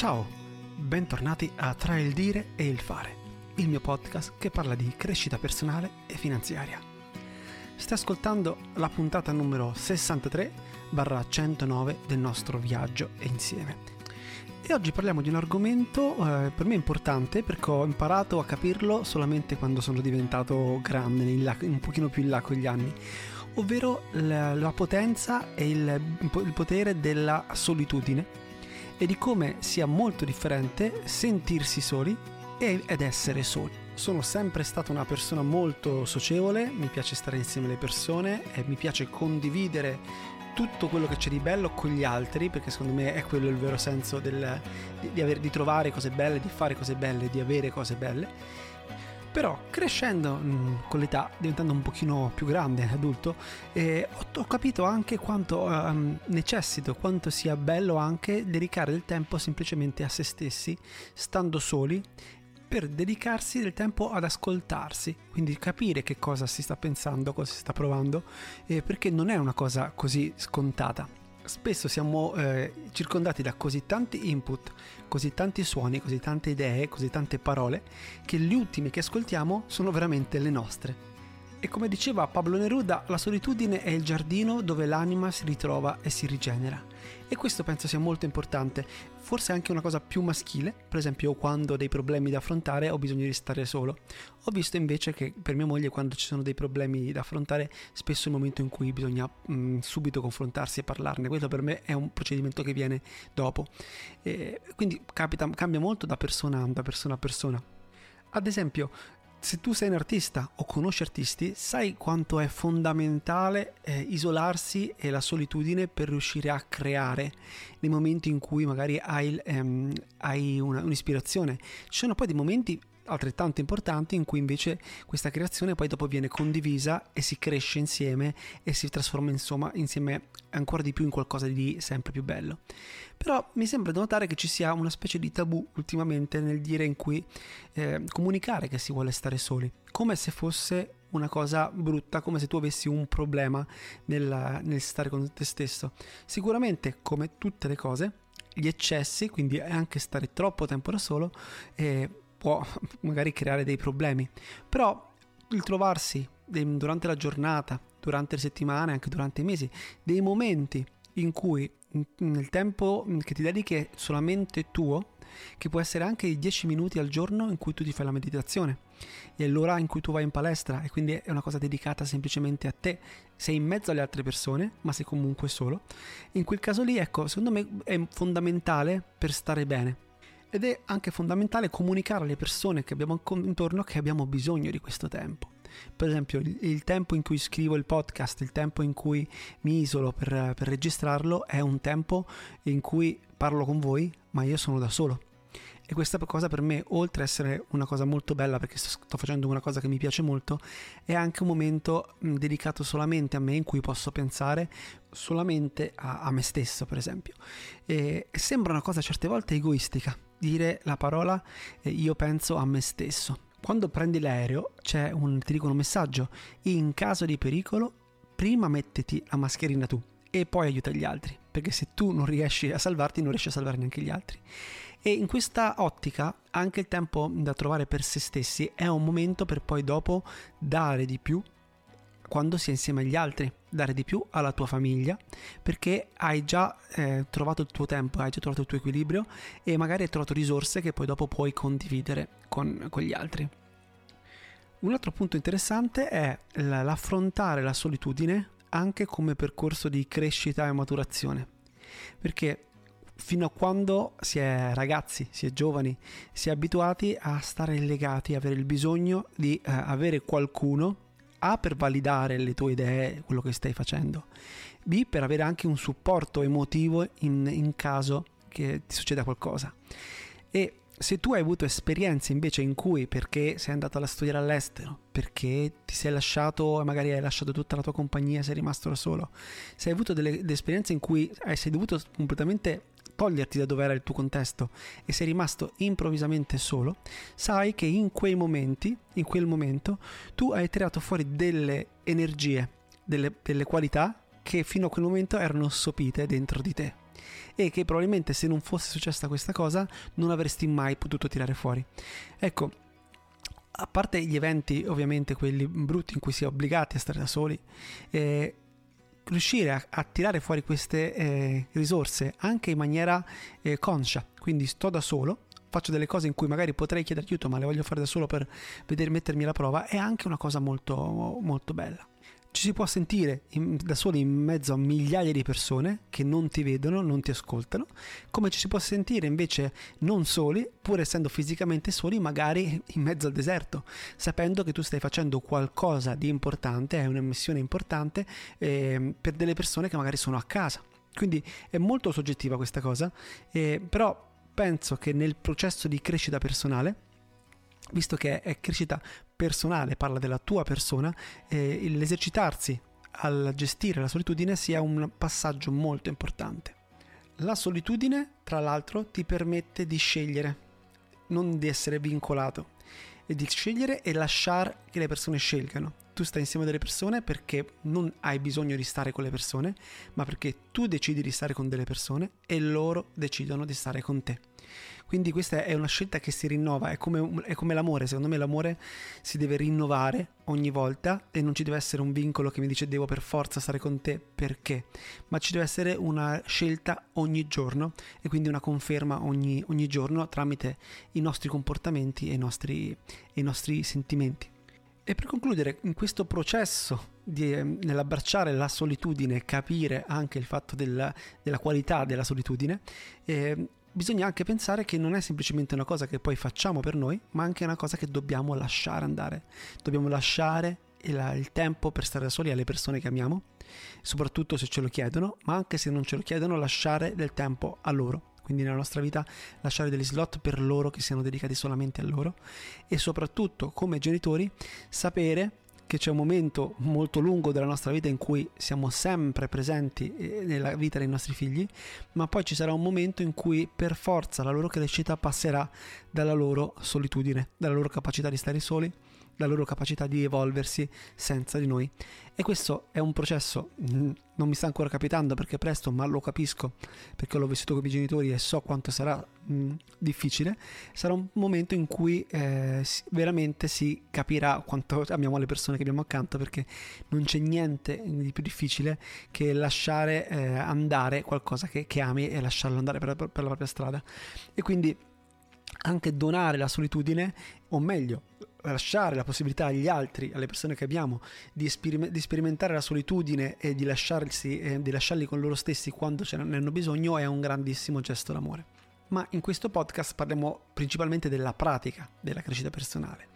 Ciao, bentornati a Tra il dire e il fare, il mio podcast che parla di crescita personale e finanziaria. Stai ascoltando la puntata numero 63-109 del nostro viaggio e insieme. E oggi parliamo di un argomento eh, per me importante perché ho imparato a capirlo solamente quando sono diventato grande, là, un pochino più in là con gli anni, ovvero la, la potenza e il, il potere della solitudine e di come sia molto differente sentirsi soli ed essere soli. Sono sempre stata una persona molto socievole, mi piace stare insieme alle persone e mi piace condividere tutto quello che c'è di bello con gli altri, perché secondo me è quello il vero senso del, di, di, aver, di trovare cose belle, di fare cose belle, di avere cose belle però crescendo mm, con l'età, diventando un pochino più grande, adulto, eh, ho, ho, capito anche quanto um, necessito, quanto sia bello anche dedicare del tempo semplicemente a se stessi, stando soli, per dedicarsi del tempo ad ascoltarsi, quindi capire che cosa si sta pensando, cosa si sta provando, eh, perché non è una cosa così scontata spesso siamo eh, circondati da così tanti input, così tanti suoni, così tante idee, così tante parole, che gli ultimi che ascoltiamo sono veramente le nostre. E come diceva Pablo Neruda, la solitudine è il giardino dove l'anima si ritrova e si rigenera. E questo penso sia molto importante, forse anche una cosa più maschile, per esempio quando ho dei problemi da affrontare ho bisogno di stare solo. Ho visto invece che per mia moglie quando ci sono dei problemi da affrontare, spesso è il momento in cui bisogna mh, mm, subito confrontarsi e parlarne. Questo per me è un procedimento che viene dopo. E quindi capita, cambia molto da persona, da persona a persona. Ad esempio, se tu sei un artista o conosci artisti, sai quanto è fondamentale eh, isolarsi e la solitudine per riuscire a creare nei momenti in cui magari hai, ehm, hai una, un'ispirazione. Ci sono poi dei momenti altrettanto importanti in cui invece questa creazione poi dopo viene condivisa e si cresce insieme e si trasforma insomma insieme ancora di più in qualcosa di sempre più bello. Però mi sembra da notare che ci sia una specie di tabù ultimamente nel dire in cui eh, comunicare che si vuole stare soli, come se fosse una cosa brutta, come se tu avessi un problema nel, nel stare con te stesso. Sicuramente, come tutte le cose, gli eccessi, quindi anche stare troppo tempo da solo, eh, può magari creare dei problemi. Però il trovarsi durante la giornata, durante le settimane, anche durante i mesi, dei momenti in cui nel tempo che ti dedichi è solamente tuo, che può essere anche 10 minuti al giorno in cui tu ti fai la meditazione, e l'ora in cui tu vai in palestra, e quindi è una cosa dedicata semplicemente a te, sei in mezzo alle altre persone, ma sei comunque solo. In quel caso lì, ecco, secondo me è fondamentale per stare bene ed è anche fondamentale comunicare alle persone che abbiamo intorno che abbiamo bisogno di questo tempo. Per esempio, il, il tempo in cui scrivo il podcast, il tempo in cui mi isolo per, per registrarlo, è un tempo in cui parlo con voi, ma io sono da solo. E questa cosa per me, oltre ad essere una cosa molto bella perché sto facendo una cosa che mi piace molto, è anche un momento dedicato solamente a me in cui posso pensare solamente a, a me stesso, per esempio. E sembra una cosa certe volte egoistica, dire la parola eh, io penso a me stesso. Quando prendi l'aereo c'è un, ti dicono un messaggio, in caso di pericolo prima mettiti la mascherina tu e poi aiuta gli altri, perché se tu non riesci a salvarti non riesci a salvare neanche gli altri. E in questa ottica anche il tempo da trovare per se stessi è un momento per poi dopo dare di più quando si è insieme agli altri, dare di più alla tua famiglia, perché hai già eh, trovato il tuo tempo, hai già trovato il tuo equilibrio e magari hai trovato risorse che poi dopo puoi condividere con, con gli altri. Un altro punto interessante è l'affrontare la solitudine anche come percorso di crescita e maturazione, perché fino a quando si è ragazzi, si è giovani, si è abituati a stare legati, avere il bisogno di eh, avere qualcuno a per validare le tue idee, quello che stai facendo, B per avere anche un supporto emotivo in, in caso che ti succeda qualcosa. E se tu hai avuto esperienze invece in cui perché sei andato a studiare all'estero, perché ti sei lasciato, magari hai lasciato tutta la tua compagnia, sei rimasto da solo, se hai avuto delle, delle esperienze in cui sei dovuto completamente toglierti da dove era il tuo contesto e sei rimasto improvvisamente solo, sai che in quei momenti, in quel momento, tu hai tirato fuori delle energie, delle, delle qualità che fino a quel momento erano sopite dentro di te. E che probabilmente se non fosse successa questa cosa non avresti mai potuto tirare fuori. Ecco, a parte gli eventi ovviamente quelli brutti in cui si è obbligati a stare da soli, eh, riuscire a, a, tirare fuori queste eh, risorse anche in maniera eh, conscia, quindi sto da solo, faccio delle cose in cui magari potrei chiedere aiuto ma le voglio fare da solo per vedere mettermi alla prova, è anche una cosa molto, molto bella. Ci si può sentire in, da soli in mezzo a migliaia di persone che non ti vedono, non ti ascoltano, come ci si può sentire invece non soli, pur essendo fisicamente soli, magari in mezzo al deserto, sapendo che tu stai facendo qualcosa di importante, è una missione importante eh, per delle persone che magari sono a casa. Quindi è molto soggettiva questa cosa, eh, però penso che nel processo di crescita personale, visto che è crescita personale, parla della tua persona, eh, l'esercitarsi al gestire la solitudine sia un passaggio molto importante. La solitudine, tra l'altro, ti permette di scegliere, non di essere vincolato, e di scegliere e lasciare che le persone scelgano. Tu stai insieme a delle persone perché non hai bisogno di stare con le persone, ma perché tu decidi di stare con delle persone e loro decidono di stare con te. Quindi questa è una scelta che si rinnova, è come, è come, l'amore, secondo me l'amore si deve rinnovare ogni volta e non ci deve essere un vincolo che mi dice devo per forza stare con te perché, ma ci deve essere una scelta ogni giorno e quindi una conferma ogni, ogni giorno tramite i nostri comportamenti e i nostri, i nostri sentimenti. E per concludere, in questo processo di, ehm, nell'abbracciare la solitudine, capire anche il fatto della, della qualità della solitudine, eh, bisogna anche pensare che non è semplicemente una cosa che poi facciamo per noi, ma anche una cosa che dobbiamo lasciare andare. Dobbiamo lasciare il, tempo per stare da soli alle persone che amiamo, soprattutto se ce lo chiedono, ma anche se non ce lo chiedono, lasciare del tempo a loro. Quindi nella nostra vita lasciare degli slot per loro che siano dedicati solamente a loro e soprattutto come genitori sapere che c'è un momento molto lungo della nostra vita in cui siamo sempre presenti eh, nella vita dei nostri figli, ma poi ci sarà un momento in cui per forza la loro crescita passerà dalla loro solitudine, dalla loro capacità di stare soli la loro capacità di evolversi senza di noi. E questo è un processo, non mi sta ancora capitando perché presto, ma lo capisco perché l'ho vissuto con i miei genitori e so quanto sarà mh, difficile. Sarà un momento in cui eh, veramente si capirà quanto amiamo le persone che abbiamo accanto perché non c'è niente di più difficile che lasciare eh, andare qualcosa che, che, ami e lasciarlo andare per, per la propria strada. E quindi anche donare la solitudine, o meglio, lasciare la possibilità agli altri, alle persone che abbiamo, di, esperim- di sperimentare la solitudine e di, eh, di lasciarli con loro stessi quando ce ne hanno bisogno è un grandissimo gesto d'amore. Ma in questo podcast parliamo principalmente della pratica della crescita personale.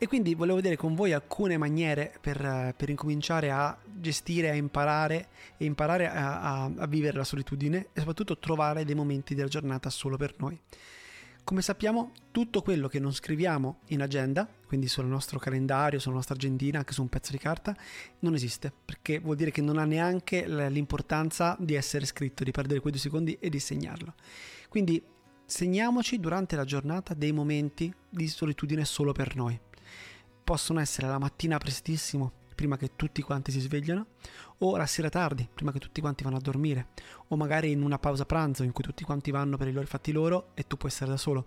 E quindi volevo vedere con voi alcune maniere per, per incominciare a gestire, a imparare e imparare a, a, a vivere la solitudine e soprattutto trovare dei momenti della giornata solo per noi. Come sappiamo, tutto quello che non scriviamo in agenda, quindi sul nostro calendario, sulla nostra agendina, anche su un pezzo di carta, non esiste, perché vuol dire che non ha neanche l'importanza di essere scritto, di perdere quei due secondi e di segnarlo. Quindi segniamoci durante la giornata dei momenti di solitudine solo per noi. Possono essere la mattina prestissimo, prima che tutti quanti si svegliano, o la sera tardi, prima che tutti quanti vanno a dormire, o magari in una pausa pranzo in cui tutti quanti vanno per i loro fatti loro e tu puoi stare da solo.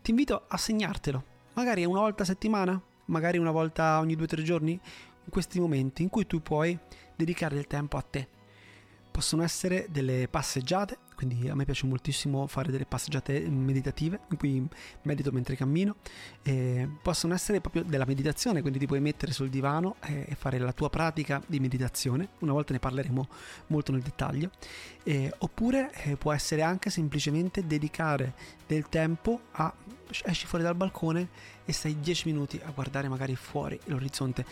Ti invito a segnartelo, magari una volta a settimana, magari una volta ogni due o tre giorni, in questi momenti in cui tu puoi dedicare del tempo a te. Possono essere delle passeggiate, quindi a me piace moltissimo fare delle passeggiate meditative in cui medito mentre cammino e possono essere proprio della meditazione quindi ti puoi mettere sul divano e fare la tua pratica di meditazione. Una volta ne parleremo molto nel dettaglio. E, oppure eh, può essere anche semplicemente dedicare del tempo a esci fuori dal balcone e stai 10 minuti a guardare magari fuori l'orizzonte.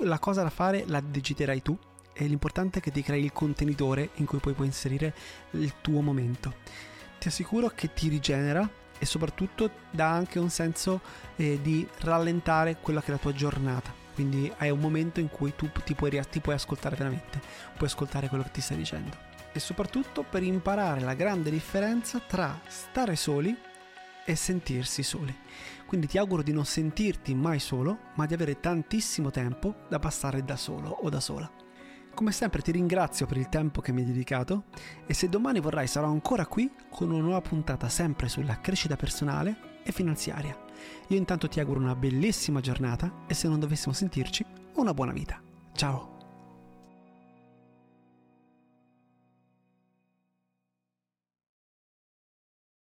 La cosa da fare la digiterai tu e l'importante è che ti crei il contenitore in cui poi puoi inserire il tuo momento. Ti assicuro che ti rigenera e soprattutto dà anche un senso eh, di rallentare quella che è la tua giornata. Quindi hai un momento in cui tu ti puoi, ti puoi ascoltare veramente, puoi ascoltare quello che ti stai dicendo. E soprattutto per imparare la grande differenza tra stare soli e sentirsi soli. Quindi ti auguro di non sentirti mai solo, ma di avere tantissimo tempo da passare da solo o da sola. Come sempre ti ringrazio per il tempo che mi hai dedicato e se domani vorrai sarò ancora qui con una nuova puntata sempre sulla crescita personale e finanziaria. Io intanto ti auguro una bellissima giornata e se non dovessimo sentirci, una buona vita. Ciao!